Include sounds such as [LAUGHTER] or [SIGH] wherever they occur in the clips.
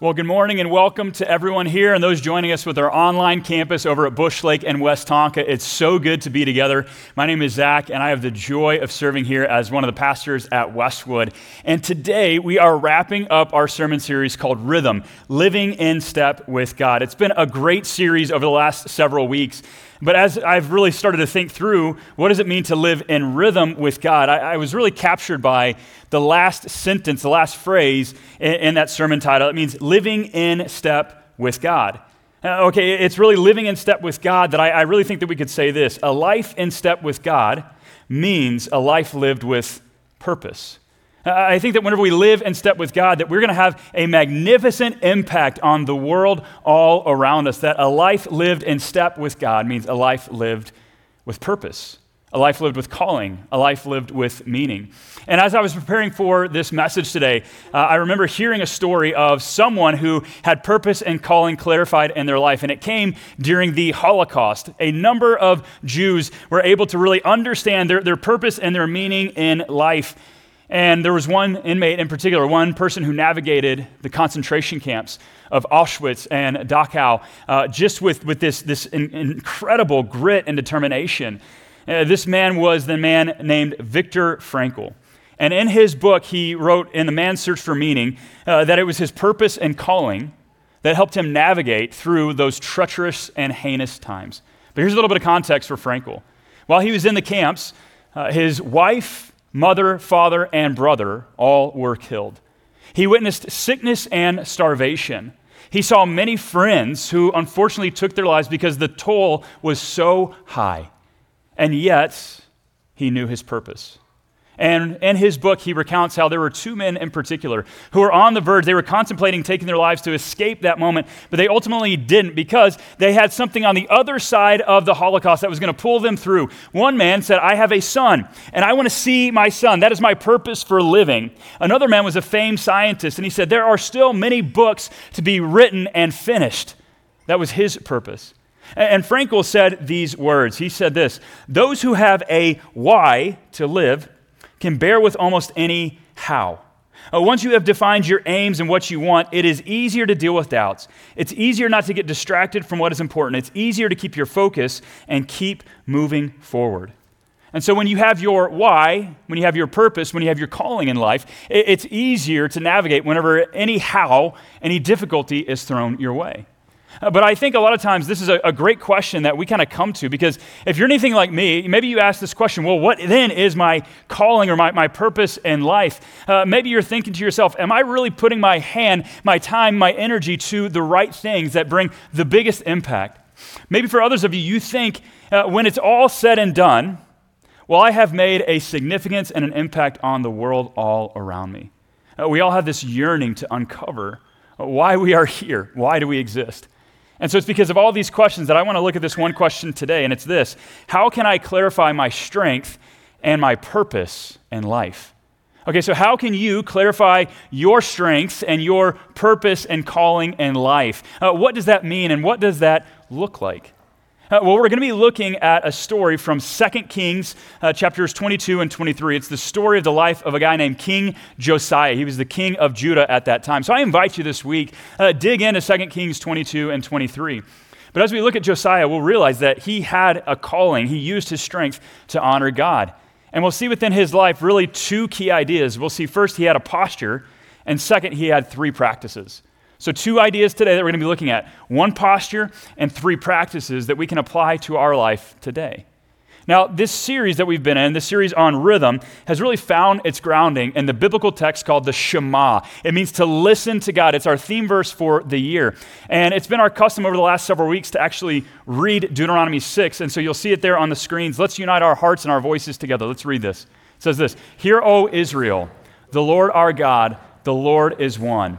Well, good morning and welcome to everyone here and those joining us with our online campus over at Bush Lake and Westonka. It's so good to be together. My name is Zach, and I have the joy of serving here as one of the pastors at Westwood. And today we are wrapping up our sermon series called Rhythm Living in Step with God. It's been a great series over the last several weeks. But as I've really started to think through, what does it mean to live in rhythm with God? I, I was really captured by the last sentence, the last phrase in, in that sermon title. It means living in step with God. Uh, okay, it's really living in step with God that I, I really think that we could say this a life in step with God means a life lived with purpose. I think that whenever we live in step with God, that we're going to have a magnificent impact on the world all around us. That a life lived in step with God means a life lived with purpose, a life lived with calling, a life lived with meaning. And as I was preparing for this message today, uh, I remember hearing a story of someone who had purpose and calling clarified in their life. And it came during the Holocaust. A number of Jews were able to really understand their, their purpose and their meaning in life. And there was one inmate in particular, one person who navigated the concentration camps of Auschwitz and Dachau uh, just with, with this, this in, incredible grit and determination. Uh, this man was the man named Viktor Frankl. And in his book, he wrote in The Man's Search for Meaning uh, that it was his purpose and calling that helped him navigate through those treacherous and heinous times. But here's a little bit of context for Frankl. While he was in the camps, uh, his wife mother, father, and brother all were killed. He witnessed sickness and starvation. He saw many friends who unfortunately took their lives because the toll was so high. And yet, he knew his purpose. And in his book, he recounts how there were two men in particular who were on the verge. They were contemplating taking their lives to escape that moment, but they ultimately didn't because they had something on the other side of the Holocaust that was going to pull them through. One man said, I have a son, and I want to see my son. That is my purpose for living. Another man was a famed scientist, and he said, There are still many books to be written and finished. That was his purpose. And Frankl said these words. He said this Those who have a why to live can bear with almost any how. Uh, once you have defined your aims and what you want, it is easier to deal with doubts. It's easier not to get distracted from what is important. It's easier to keep your focus and keep moving forward. And so, when you have your why, when you have your purpose, when you have your calling in life, it, it's easier to navigate whenever any how, any difficulty is thrown your way. Uh, but I think a lot of times this is a, a great question that we kind of come to because if you're anything like me, maybe you ask this question well, what then is my calling or my, my purpose in life? Uh, maybe you're thinking to yourself, am I really putting my hand, my time, my energy to the right things that bring the biggest impact? Maybe for others of you, you think uh, when it's all said and done, well, I have made a significance and an impact on the world all around me. Uh, we all have this yearning to uncover why we are [LAUGHS] here. Why do we exist? And so it's because of all these questions that I want to look at this one question today, and it's this How can I clarify my strength and my purpose in life? Okay, so how can you clarify your strengths and your purpose and calling in life? Uh, what does that mean, and what does that look like? Uh, well, we're going to be looking at a story from 2 Kings, uh, chapters 22 and 23. It's the story of the life of a guy named King Josiah. He was the king of Judah at that time. So I invite you this week, uh, dig into 2 Kings 22 and 23. But as we look at Josiah, we'll realize that he had a calling. He used his strength to honor God. And we'll see within his life really two key ideas. We'll see first, he had a posture, and second, he had three practices. So, two ideas today that we're going to be looking at one posture and three practices that we can apply to our life today. Now, this series that we've been in, this series on rhythm, has really found its grounding in the biblical text called the Shema. It means to listen to God. It's our theme verse for the year. And it's been our custom over the last several weeks to actually read Deuteronomy 6. And so you'll see it there on the screens. Let's unite our hearts and our voices together. Let's read this. It says this Hear, O Israel, the Lord our God, the Lord is one.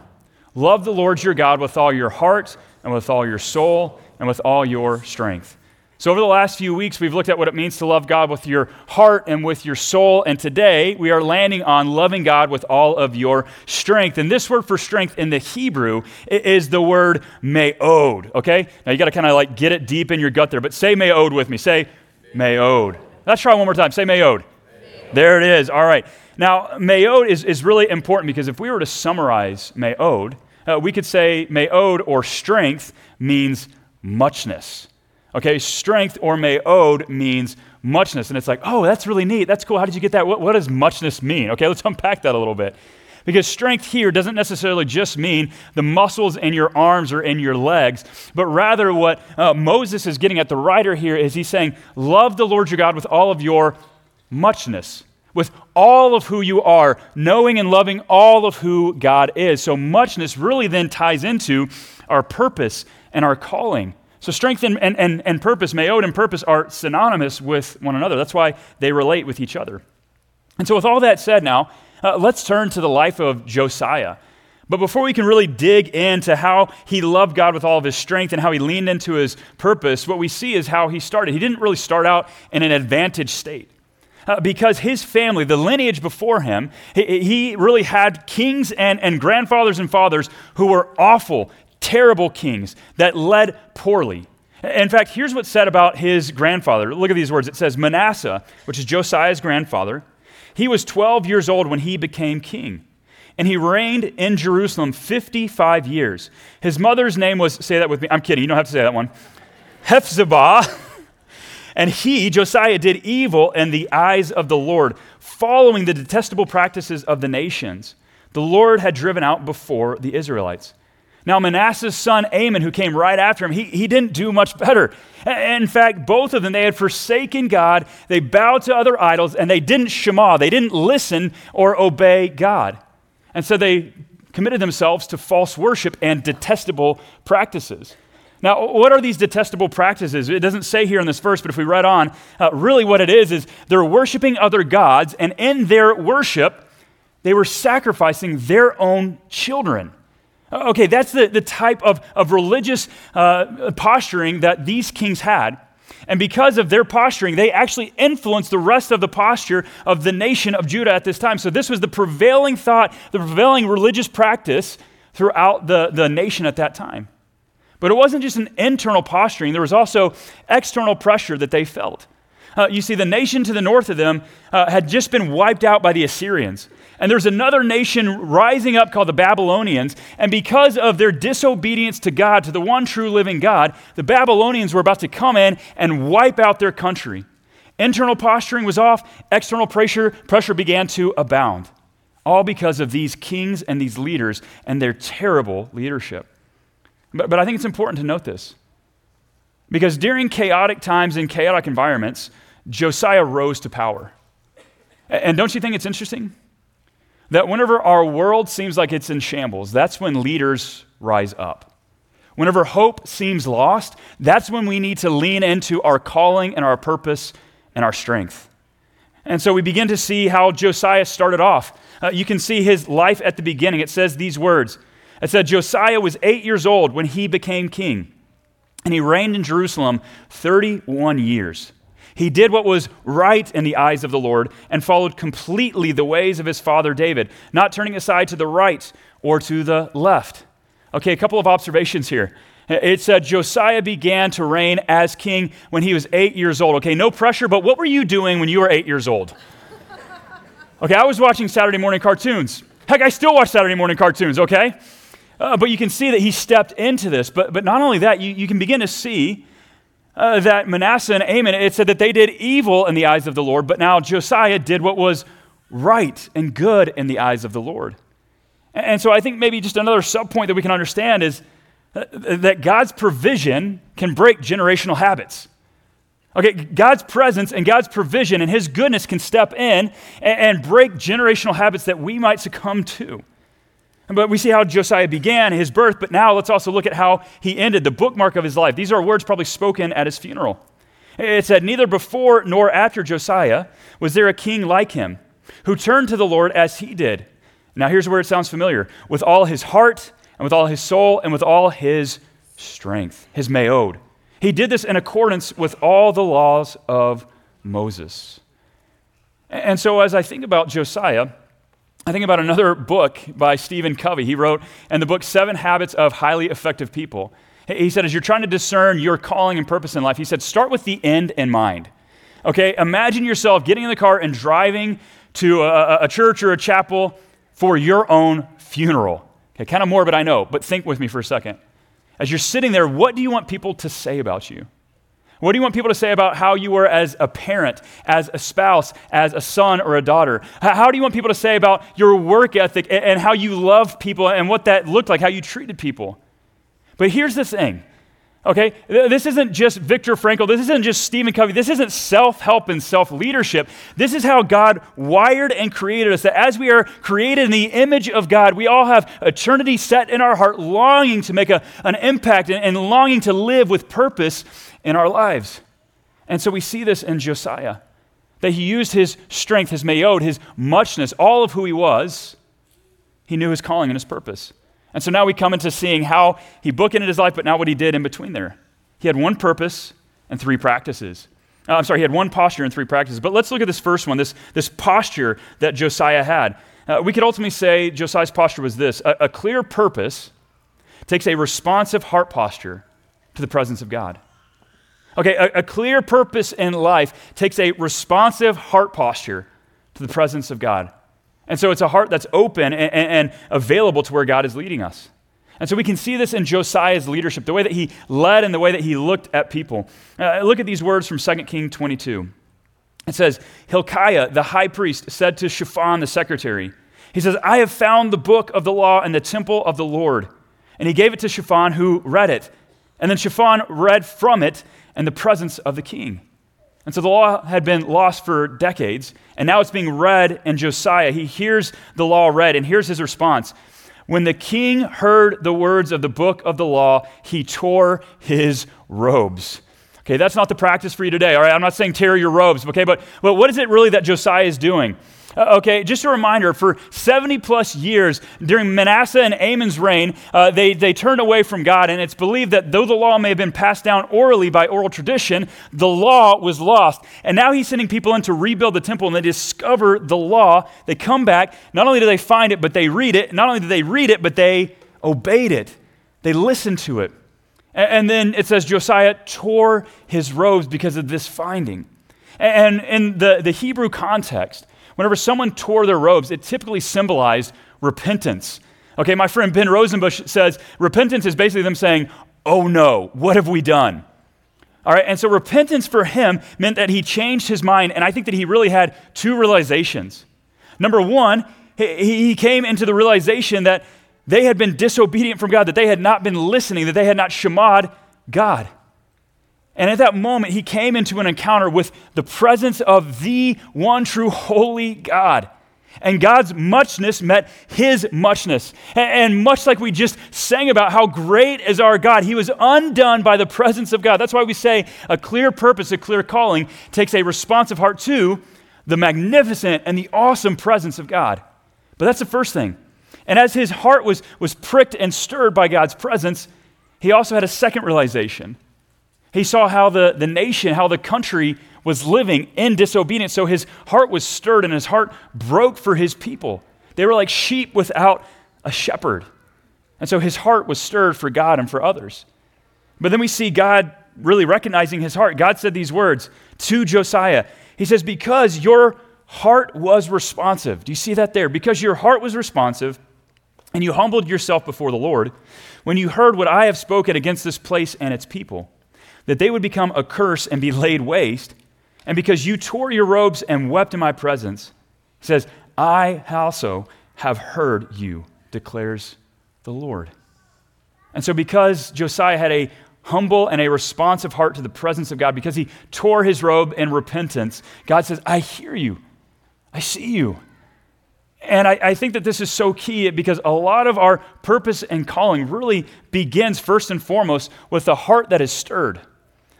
Love the Lord your God with all your heart and with all your soul and with all your strength. So, over the last few weeks, we've looked at what it means to love God with your heart and with your soul. And today, we are landing on loving God with all of your strength. And this word for strength in the Hebrew is the word me'od, okay? Now, you got to kind of like get it deep in your gut there, but say me'od with me. Say me'od. Let's try one more time. Say me'od. There it is. All right. Now, me'od is, is really important because if we were to summarize me'od, uh, we could say me'od or strength means muchness. Okay, strength or me'od means muchness. And it's like, oh, that's really neat. That's cool. How did you get that? What, what does muchness mean? Okay, let's unpack that a little bit. Because strength here doesn't necessarily just mean the muscles in your arms or in your legs, but rather what uh, Moses is getting at, the writer here, is he's saying, Love the Lord your God with all of your muchness, with all of who you are, knowing and loving all of who God is. So, muchness really then ties into our purpose and our calling. So, strength and, and, and, and purpose, me'od and purpose, are synonymous with one another. That's why they relate with each other. And so, with all that said, now, uh, let's turn to the life of Josiah. But before we can really dig into how he loved God with all of his strength and how he leaned into his purpose, what we see is how he started. He didn't really start out in an advantaged state. Uh, because his family, the lineage before him, he, he really had kings and, and grandfathers and fathers who were awful, terrible kings that led poorly. In fact, here's what's said about his grandfather. Look at these words. It says Manasseh, which is Josiah's grandfather, he was 12 years old when he became king, and he reigned in Jerusalem 55 years. His mother's name was, say that with me, I'm kidding, you don't have to say that one, Hephzibah. [LAUGHS] And he, Josiah, did evil in the eyes of the Lord, following the detestable practices of the nations the Lord had driven out before the Israelites. Now, Manasseh's son Amon, who came right after him, he, he didn't do much better. In fact, both of them, they had forsaken God, they bowed to other idols, and they didn't shema, they didn't listen or obey God. And so they committed themselves to false worship and detestable practices. Now, what are these detestable practices? It doesn't say here in this verse, but if we read on, uh, really what it is is they're worshiping other gods, and in their worship, they were sacrificing their own children. Okay, that's the, the type of, of religious uh, posturing that these kings had. And because of their posturing, they actually influenced the rest of the posture of the nation of Judah at this time. So, this was the prevailing thought, the prevailing religious practice throughout the, the nation at that time. But it wasn't just an internal posturing, there was also external pressure that they felt. Uh, you see, the nation to the north of them uh, had just been wiped out by the Assyrians. And there's another nation rising up called the Babylonians. And because of their disobedience to God, to the one true living God, the Babylonians were about to come in and wipe out their country. Internal posturing was off, external pressure, pressure began to abound. All because of these kings and these leaders and their terrible leadership. But, but I think it's important to note this. Because during chaotic times and chaotic environments, Josiah rose to power. And don't you think it's interesting? That whenever our world seems like it's in shambles, that's when leaders rise up. Whenever hope seems lost, that's when we need to lean into our calling and our purpose and our strength. And so we begin to see how Josiah started off. Uh, you can see his life at the beginning. It says these words It said, Josiah was eight years old when he became king, and he reigned in Jerusalem 31 years. He did what was right in the eyes of the Lord and followed completely the ways of his father David, not turning aside to the right or to the left. Okay, a couple of observations here. It said Josiah began to reign as king when he was eight years old. Okay, no pressure, but what were you doing when you were eight years old? Okay, I was watching Saturday morning cartoons. Heck, I still watch Saturday morning cartoons, okay? Uh, but you can see that he stepped into this. But, but not only that, you, you can begin to see uh, that Manasseh and Amon, it said that they did evil in the eyes of the Lord, but now Josiah did what was right and good in the eyes of the Lord. And so I think maybe just another subpoint that we can understand is uh, that God's provision can break generational habits. Okay, God's presence and God's provision and His goodness can step in and break generational habits that we might succumb to. But we see how Josiah began his birth, but now let's also look at how he ended, the bookmark of his life. These are words probably spoken at his funeral. It said, Neither before nor after Josiah was there a king like him who turned to the Lord as he did. Now, here's where it sounds familiar with all his heart, and with all his soul, and with all his strength, his me'od. He did this in accordance with all the laws of Moses. And so, as I think about Josiah, I think about another book by Stephen Covey. He wrote in the book Seven Habits of Highly Effective People. He said, as you're trying to discern your calling and purpose in life, he said, start with the end in mind. Okay, imagine yourself getting in the car and driving to a, a church or a chapel for your own funeral. Okay, kind of morbid, I know, but think with me for a second. As you're sitting there, what do you want people to say about you? What do you want people to say about how you were as a parent, as a spouse, as a son or a daughter? How do you want people to say about your work ethic and how you love people and what that looked like, how you treated people? But here's the thing Okay? This isn't just Viktor Frankl. This isn't just Stephen Covey. This isn't self help and self leadership. This is how God wired and created us. That as we are created in the image of God, we all have eternity set in our heart, longing to make a, an impact and, and longing to live with purpose in our lives. And so we see this in Josiah that he used his strength, his me'od, his muchness, all of who he was. He knew his calling and his purpose. And so now we come into seeing how he bookended his life, but now what he did in between there. He had one purpose and three practices. Uh, I'm sorry, he had one posture and three practices. But let's look at this first one, this, this posture that Josiah had. Uh, we could ultimately say Josiah's posture was this a, a clear purpose takes a responsive heart posture to the presence of God. Okay, a, a, clear purpose in life takes a responsive heart posture to the presence of God. And so it's a heart that's open and, and, available to where God is leading us. And so we can see this in Josiah's leadership, the way that he led and the way that he looked at people. Uh, look at these words from 2 King 22. It says, Hilkiah, the high priest, said to Shaphan, the secretary, He says, I have found the book of the law in the temple of the Lord. And he gave it to Shaphan, who read it. And then Shaphan read from it in the presence of the king. And so the law had been lost for decades, and now it's being read in Josiah. He hears the law read, and here's his response. When the king heard the words of the book of the law, he tore his robes. Okay, that's not the practice for you today, all right? I'm not saying tear your robes, okay? But, but what is it really that Josiah is doing? Uh, okay, just a reminder for 70 plus years during Manasseh and Amon's reign, uh, they, they turned away from God. And it's believed that though the law may have been passed down orally by oral tradition, the law was lost. And now he's sending people in to rebuild the temple and they discover the law. They come back. Not only do they find it, but they read it. Not only do they read it, but they obeyed it, they listened to it. And, and then it says Josiah tore his robes because of this finding. And in the, the Hebrew context, whenever someone tore their robes, it typically symbolized repentance. Okay, my friend Ben Rosenbush says repentance is basically them saying, Oh no, what have we done? All right, and so repentance for him meant that he changed his mind, and I think that he really had two realizations. Number one, he came into the realization that they had been disobedient from God, that they had not been listening, that they had not shamad God. And at that moment, he came into an encounter with the presence of the one true holy God. And God's muchness met his muchness. And much like we just sang about how great is our God, he was undone by the presence of God. That's why we say a clear purpose, a clear calling takes a responsive heart to the magnificent and the awesome presence of God. But that's the first thing. And as his heart was, was pricked and stirred by God's presence, he also had a second realization. He saw how the, the nation, how the country was living in disobedience. So his heart was stirred and his heart broke for his people. They were like sheep without a shepherd. And so his heart was stirred for God and for others. But then we see God really recognizing his heart. God said these words to Josiah He says, Because your heart was responsive. Do you see that there? Because your heart was responsive and you humbled yourself before the Lord when you heard what I have spoken against this place and its people that they would become a curse and be laid waste. And because you tore your robes and wept in my presence, he says, I also have heard you, declares the Lord. And so, because Josiah had a humble and a responsive heart to the presence of God, because he tore his robe in repentance, God says, I hear you. I see you. And I, I, think that this is so key because a lot of our purpose and calling really begins first and foremost with a heart that is stirred.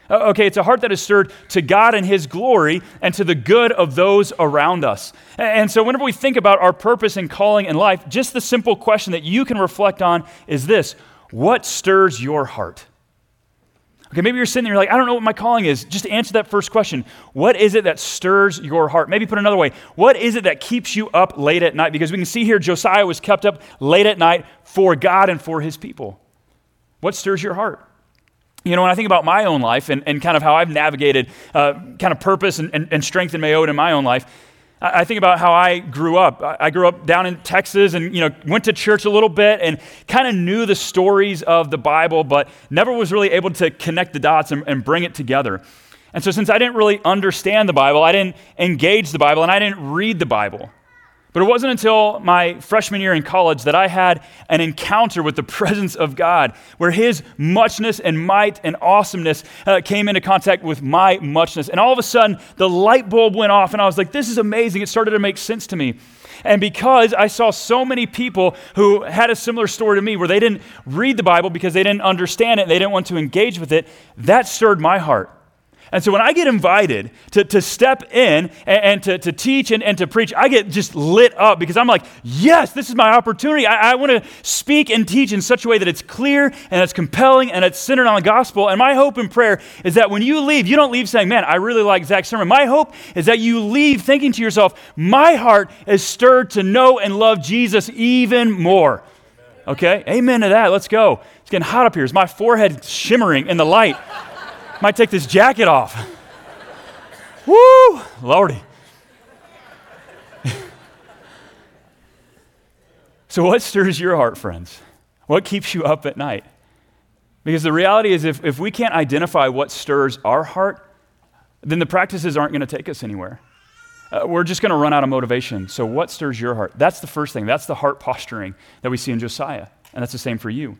Uh, okay, it's a heart that is stirred to God and His glory and to the good of those around us. And so, whenever we think about our purpose and calling in life, just the simple question that you can reflect on is this What stirs your heart? Okay, maybe you're sitting there, you're like, I don't know what my calling is. Just answer that first question. What is it that stirs your heart? Maybe put another way. What is it that keeps you up late at night? Because we can see here Josiah was kept up late at night for God and for his people. What stirs your heart? You know, when I think about my own life and, and kind of how I've navigated uh, kind of purpose and, and, and strength and me'od in my own life, I think about how I grew up. I grew up down in Texas and you know went to church a little bit and kind of knew the stories of the Bible, but never was really able to connect the dots and, and bring it together. And so, since I didn't really understand the Bible, I didn't engage the Bible, and I didn't read the Bible. But it wasn't until my freshman year in college that I had an encounter with the [LAUGHS] presence of God, where His muchness and might and awesomeness uh, came into contact with my muchness. And all of a sudden, the light bulb went off, and I was like, this is amazing. It started to make sense to me. And because I saw so many people who had a similar story to me, where they didn't read the Bible because they didn't understand it, and they didn't want to engage with it, that stirred my heart. And so when I get invited to, to step in and, and to, to teach and, and to preach, I get just lit up because I'm like, yes, this is my opportunity. I, I want to speak and teach in such a way that it's clear and it's compelling and it's centered on the gospel. And my hope and prayer is that when you leave, you don't leave saying, man, I really like Zach's sermon. My hope is that you leave thinking to yourself, my heart is stirred to know and love Jesus even more. Okay? Amen to that. Let's go. It's getting hot up here. Is my forehead shimmering in the light? Might take this jacket off. Woo! Lordy. [LAUGHS] so, what stirs your heart, friends? What keeps you up at night? Because the reality is, if, if we can't identify what stirs our heart, then the practices aren't going to take us anywhere. Uh, we're just going to run out of motivation. So, what stirs your heart? That's the first thing. That's the heart posturing that we see in Josiah. And that's the same for you.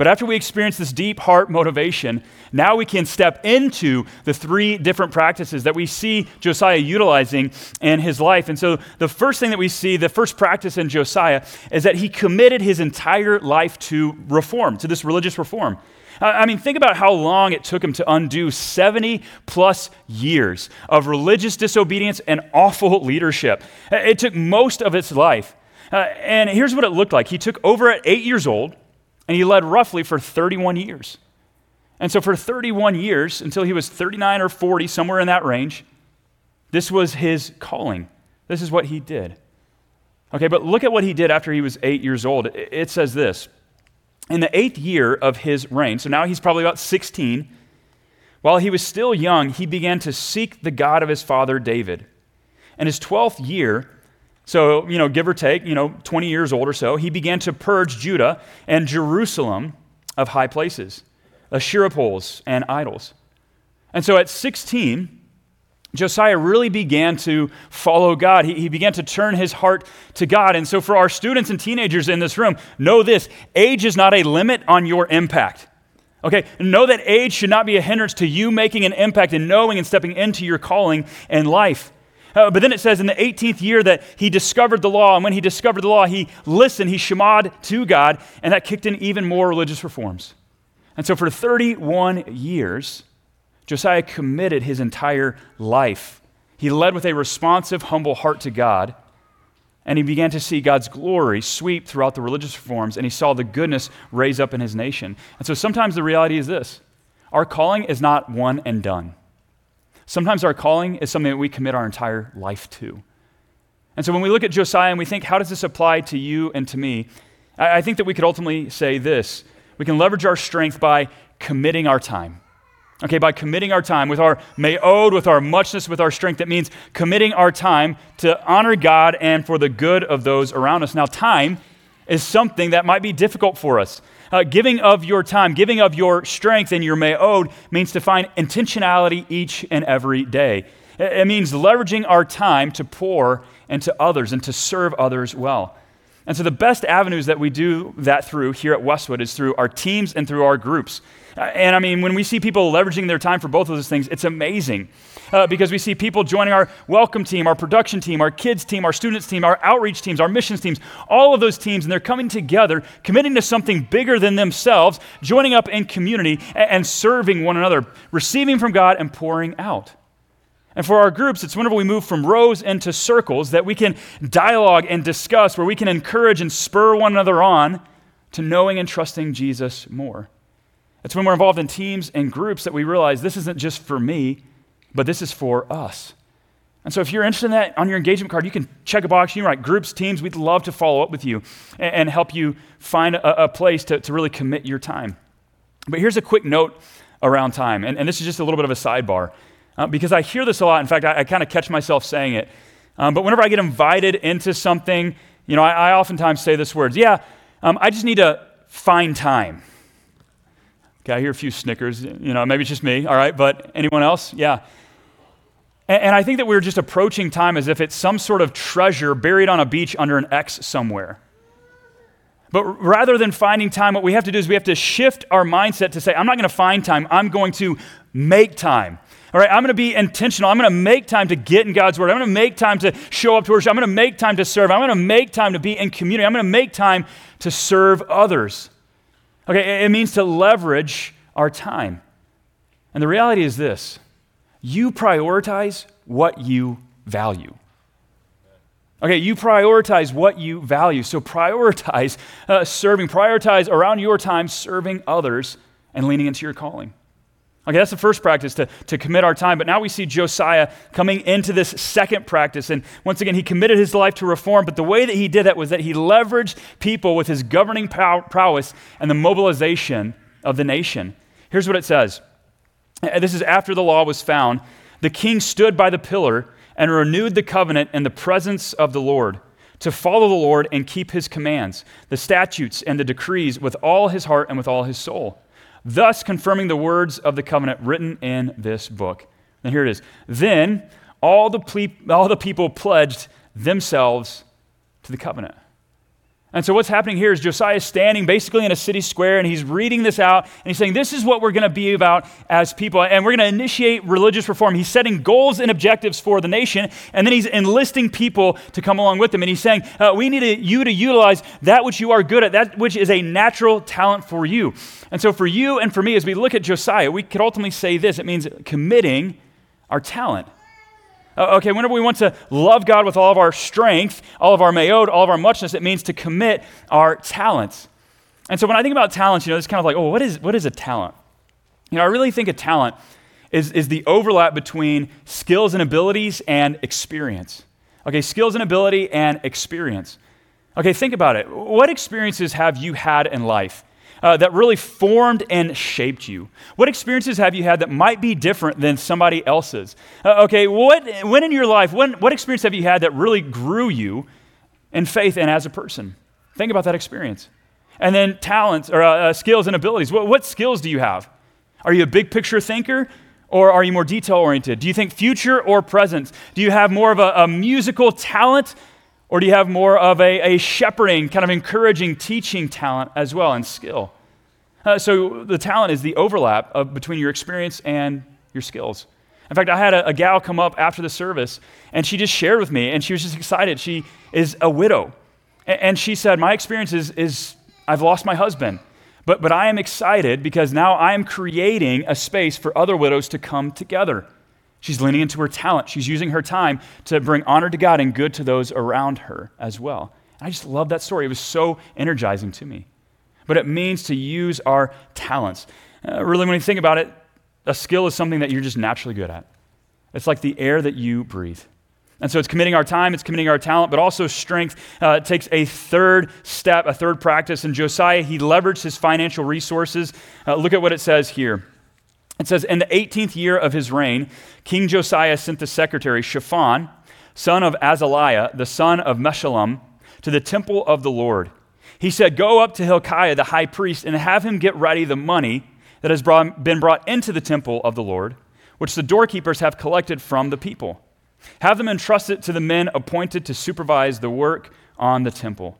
But after we experience this deep heart motivation, now we can step into the three different practices that we see Josiah utilizing in his life. And so the first thing that we see, the first practice in Josiah, is that he committed his entire life to reform, to this religious reform. I mean, think about how long it took him to undo 70 plus years of religious disobedience and awful leadership. It took most of his life. Uh, and here's what it looked like. He took over at eight years old, and he led roughly for 31 years. And so, for 31 years, until he was 39 or 40, somewhere in that range, this was his calling. This is what he did. Okay, but look at what he did after he was eight years old. It says this In the eighth year of his reign, so now he's probably about 16, while he was still young, he began to seek the God of his father David. In his 12th year, so, you know, give or take, you know, 20 years old or so, he began to purge Judah and Jerusalem of high places, Asherah poles and idols. And so at 16, Josiah really began to follow God. He, he, began to turn his heart to God. And so, for our students and teenagers in this room, know this age is not a limit on your impact. Okay, know that age should not be a hindrance to you making an impact and knowing and stepping into your calling in life. Uh, but then it says in the 18th year that he discovered the law, and when he discovered the law, he listened, he shemad to God, and that kicked in even more religious reforms. And so for 31 years, Josiah committed his entire life. He led with a responsive, humble heart to God, and he began to see God's glory sweep throughout the religious reforms, and he saw the goodness raise up in his nation. And so sometimes the reality is this our calling is not one and done. Sometimes our calling is something that we commit our entire life to. And so when we look at Josiah and we think, how does this apply to you and to me? I, think that we could ultimately say this we can leverage our strength by committing our time. Okay, by committing our time with our me'od, with our muchness, with our strength, that means committing our time to honor God and for the good of those around us. Now, time is something that might be difficult for us. Uh, giving of your time, giving of your strength and your me'od means to find intentionality each and every day. It means leveraging our time to pour into others and to serve others well. And so, the best avenues that we do that through here at Westwood is through our teams and through our groups. Uh, and I mean, when we see people leveraging their time for both of those things, it's amazing uh, because we see people joining our welcome team, our production team, our kids team, our students team, our outreach teams, our missions teams, all of those teams, and they're coming together, committing to something bigger than themselves, joining up in community and, and serving one another, receiving from God and pouring out. And for our groups, it's whenever we move from rows into circles that we can dialogue and discuss, where we can encourage and spur one another on to knowing and trusting Jesus more. It's when we're involved in teams and groups that we realize this isn't just for me, but this is for us. And so, if you're interested in that on your engagement card, you can check a box. You can write groups, teams. We'd love to follow up with you and, and help you find a, a place to, to, really commit your time. But here's a quick note around time, and, and this is just a little bit of a sidebar uh, because I hear this a lot. In fact, I, I kind of catch myself saying it. Um, but whenever I get invited into something, you know, I, I oftentimes say this words, yeah, um, I just need to find time. Okay, I hear a few snickers, you know, maybe it's just me, all right, but anyone else? Yeah. And, and I think that we're just approaching time as if it's some sort of treasure buried on a beach under an X somewhere. But rather than finding time, what we have to do is we have to shift our mindset to say, I'm not going to find time, I'm going to make time. All right, I'm going to be intentional. I'm going to make time to get in God's word. I'm going to make time to show up to worship. I'm going to make time to serve. I'm going to make time to be in community. I'm going to make time to serve others. Okay, it means to leverage our time. And the reality is this you prioritize what you value. Okay, you prioritize what you value. So prioritize uh, serving, prioritize around your time serving others and leaning into your calling. Okay, that's the first practice to, to commit our time. But now we see Josiah coming into this second practice. And once again, he committed his life to reform. But the way that he did that was that he leveraged people with his governing pow- prowess and the mobilization of the nation. Here's what it says This is after the law was found. The king stood by the pillar and renewed the covenant in the presence of the Lord to follow the Lord and keep his commands, the statutes and the decrees with all his heart and with all his soul, thus confirming the words of the covenant written in this book. And here it is. Then all the, ple- all the people pledged themselves to the covenant. And so, what's happening here is Josiah is standing basically in a city square and he's reading this out and he's saying, This is what we're going to be about as people. And we're going to initiate religious reform. He's setting goals and objectives for the nation and then he's enlisting people to come along with him. And he's saying, uh, We need you to utilize that which you are good at, that which is a natural talent for you. And so, for you and for me, as we look at Josiah, we could ultimately say this it means committing our talent. Uh, okay, whenever we want to love God with all of our strength, all of our me'od, all of our muchness, it means to commit our talents. And so when I think about talents, you know, it's kind of like, oh, what is, what is a talent? You know, I really think a talent is, is the overlap between skills and abilities and experience. Okay, skills and ability and experience. Okay, think about it. What experiences have you had in life uh, that really formed and shaped you? What experiences have you had that might be different than somebody else's? Uh, okay, what, when in your life, when, what experience have you had that really grew you in faith and as a person? Think about that experience. And then talents or uh, uh skills and abilities. What, what skills do you have? Are you a big picture thinker? Or are you more detail oriented? Do you think future or present? Do you have more of a, a musical talent or do you have more of a, a shepherding, kind of encouraging, teaching talent as well and skill? Uh, so the talent is the overlap of, between your experience and your skills. In fact, I had a, a, gal come up after the service, and she just shared with me, and she was just excited. She is a widow. And, and she said, My experience is, is I've lost my husband, but, but I am excited because now I am creating a space for other widows to come together. She's leaning into her talent. She's using her time to bring honor to God and good to those around her as well. And I just love that story. It was so energizing to me. But it means to use our talents. Uh, really, when you think about it, a skill is something that you're just naturally good at. It's like the air that you breathe. And so it's committing our time, it's committing our talent, but also strength uh, takes a third step, a third practice. And Josiah, he leveraged his financial resources. Uh, look at what it says here. It says, In the 18th year of his reign, King Josiah sent the secretary Shaphan, son of Azaliah, the son of Meshullam, to the temple of the Lord. He said, Go up to Hilkiah, the high priest, and have him get ready the money that has brought, been brought into the temple of the Lord, which the doorkeepers have collected from the people. Have them entrust it to the men appointed to supervise the work on the temple.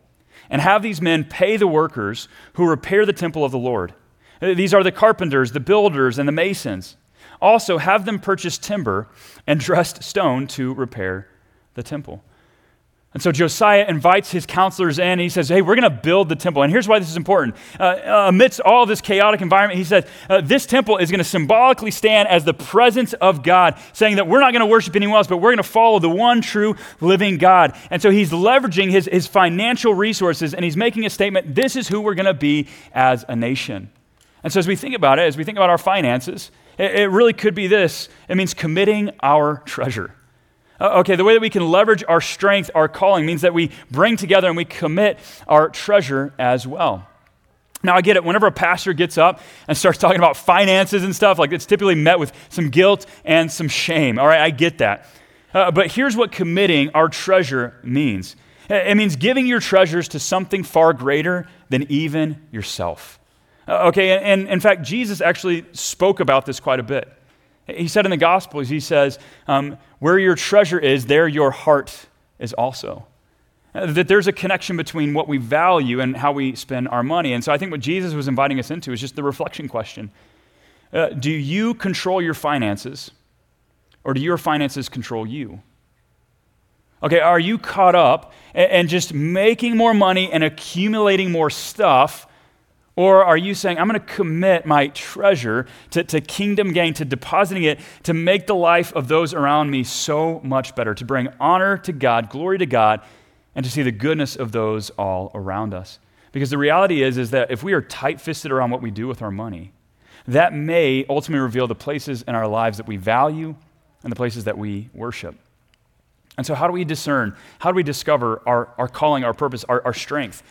And have these men pay the workers who repair the temple of the Lord these are the carpenters, the builders, and the masons. Also, have them purchase timber and dressed stone to repair the temple. And so Josiah invites his counselors in and he says, Hey, we're going to build the temple. And here's why this is important. Uh, amidst all this chaotic environment, he says, uh, This temple is going to symbolically stand as the presence of God, saying that we're not going to worship anyone else, but we're going to follow the one true living God. And so he's leveraging his, his financial resources and he's making a statement this is who we're going to be as a nation. And so, as we think about it, as we think about our finances, it, it really could be this it means committing our treasure. Uh, okay, the way that we can leverage our strength, our calling, means that we bring together and we commit our treasure as well. Now, I get it. Whenever a pastor gets up and starts talking about finances and stuff, like it's typically met with some guilt and some shame. All right, I get that. Uh, but here's what committing our treasure means it means giving your treasures to something far greater than even yourself. Uh, okay, and, and, in fact, Jesus actually spoke about this quite a bit. He said in the Gospels, He says, um, Where your treasure is, there your heart is also. Uh, that there's a connection between what we value and how we spend our money. And so I think what Jesus was inviting us into is just the reflection question uh, Do you control your finances, or do your finances control you? Okay, are you caught up and just making more money and accumulating more stuff? Or are you saying, I'm going to commit my treasure to, to kingdom gain, to depositing it, to make the life of those around me so much better, to bring honor to God, glory to God, and to see the goodness of those all around us? Because the reality is, is that if we are tight fisted around what we do with our money, that may ultimately reveal the places in our lives that we value and the places that we worship. And so, how do we discern? How do we discover our, our calling, our purpose, our, our strength?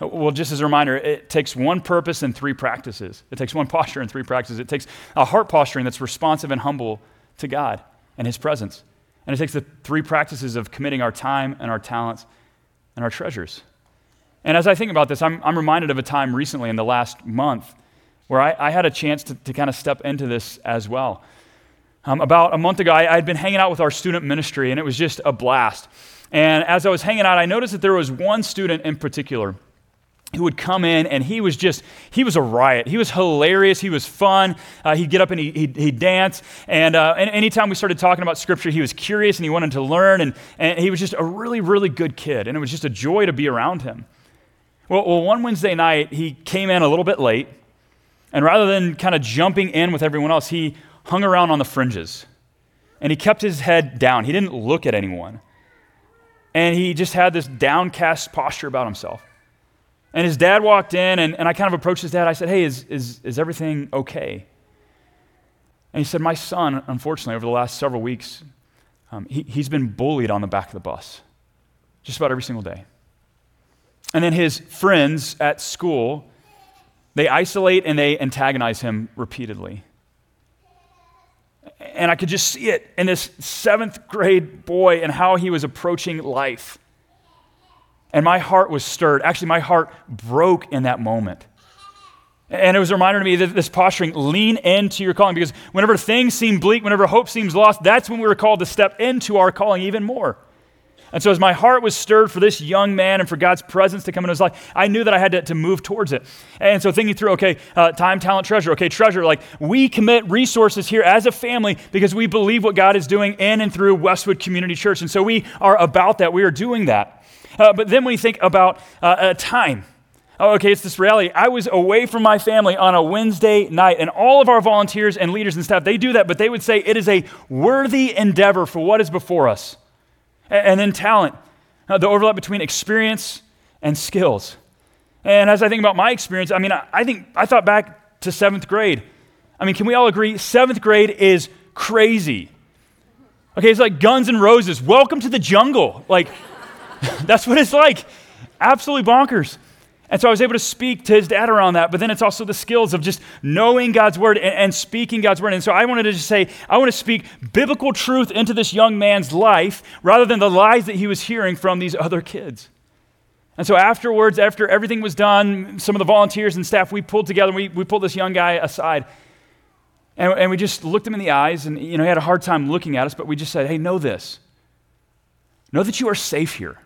Well, just as a reminder, it takes one purpose and three practices. It takes one [LAUGHS] posture and three practices. It takes a heart posturing that's responsive and humble to God and His presence. And it takes the three practices of committing our time and our talents and our treasures. And as I think about this, I'm, I'm reminded of a time recently in the last month where I, I had a chance to, to kind of step into this as well. Um, about a month ago, I had been hanging out with our student ministry, and it was just a blast. And as I was hanging out, I noticed that there was one student in particular who would come in and he was just he was a riot. He was hilarious. He was fun. Uh, he'd get up and he, he'd, he'd dance. And, uh, and anytime we started talking about scripture he was curious and he wanted to learn. And, and he was just a really really good kid. And it was just a joy to be around him. Well, well one wednesday night he came in a little bit late. And rather than kind of jumping in with everyone else he hung around on the fringes. And he kept his head down. He didn't look at anyone. And he just had this downcast posture about himself and his dad walked in, and, and I kind of approached his dad. I said, Hey, is, is, is everything okay? And he said, My son, unfortunately, over the last several weeks, um, he, he's been bullied on the back of the bus just about every single day. And then his friends at school, they isolate and they antagonize him repeatedly. And I could just see it in this seventh grade boy and how he was approaching life. And my heart was stirred. Actually, my heart broke in that moment. And it was a reminder to me that this posturing, lean into your calling, because whenever things seem bleak, whenever hope seems lost, that's when we were called to step into our calling even more. And so, as my heart was stirred for this young man and for God's presence to come into his life, I knew that I had to, to move towards it. And so, thinking through, okay, uh, time, talent, treasure. Okay, treasure, like we commit resources here as a family because we believe what God is doing in and through Westwood Community Church. And so, we are about that. We are doing that. Uh, but then we think about uh, time. Oh, okay, it's this reality. I was away from my family on a Wednesday night, and all of our volunteers and leaders and staff, they do that, but they would say it is a worthy endeavor for what is before us. And, and then talent, uh, the overlap between experience and skills. And as I think about my experience, I mean, I, I think I thought back to seventh grade. I mean, can we all agree seventh grade is crazy? Okay, it's like Guns and Roses. Welcome to the jungle. Like, That's what it's like. Absolutely bonkers. And so I was able to speak to his dad around that, but then it's also the skills of just knowing God's word and, and, speaking God's word. And so I wanted to just say, I want to speak biblical truth into this young man's life rather than the lies that he was hearing from these other kids. And so afterwards, after everything was done, some of the volunteers and staff, we pulled together, we, we pulled this young guy aside. And, and we just looked him in the eyes, and you know, he had a hard time looking at us, but we just said, hey, know this. Know that you are safe here.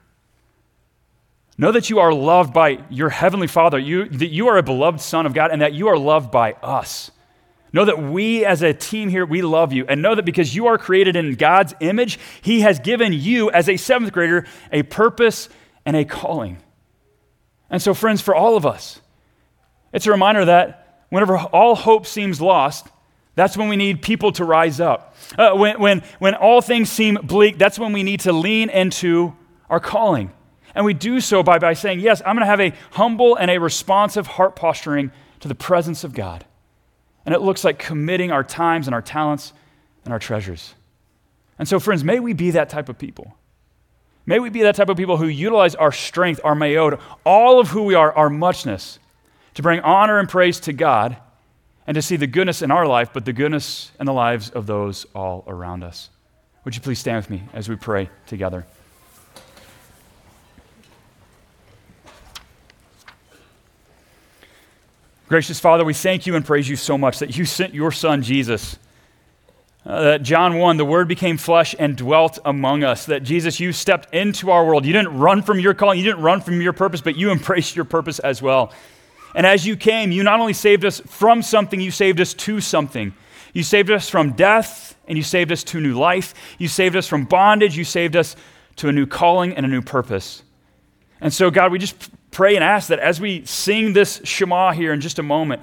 Know that you are loved by your heavenly Father, you, that you are a beloved Son of God, and that you are loved by us. Know that we as a team here, we love you. And know that because you are created in God's image, He has given you, as a seventh grader, a purpose and a calling. And so, friends, for all of us, it's a reminder that whenever all hope seems lost, that's when we need people to rise up. Uh, when, when, when all things seem bleak, that's when we need to lean into our calling. And we do so by, by saying, Yes, I'm going to have a humble and a responsive heart posturing to the presence of God. And it looks like committing our times and our talents and our treasures. And so, friends, may we be that type of people. May we be that type of people who utilize our strength, our me'od, all of who we are, our muchness, to bring honor and praise to God and to see the goodness in our life, but the goodness in the lives of those all around us. Would you please stand with me as we pray together? Gracious Father, we thank you and praise you so much that you sent your Son, Jesus. Uh, that John 1, the Word became flesh and dwelt among us. That Jesus, you stepped into our world. You didn't run from your calling, you didn't run from your purpose, but you embraced your purpose as well. And as you came, you not only saved us from something, you saved us to something. You saved us from death, and you saved us to new life. You saved us from bondage. You saved us to a new calling and a new purpose. And so, God, we just pray and ask that as we sing this Shema here in just a moment,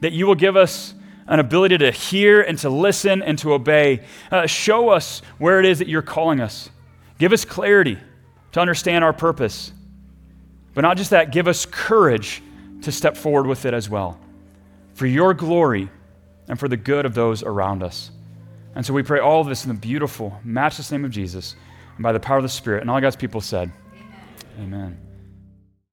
that you will give us an ability to hear and to listen and to obey. Uh, show us where it is that you're calling us. Give us clarity to understand our purpose. But not just that, give us courage to step forward with it as well. For your glory and for the good of those around us. And so we pray all of this in the beautiful, matchless name of Jesus and by the power of the Spirit. And all God's people said, Amen. Amen.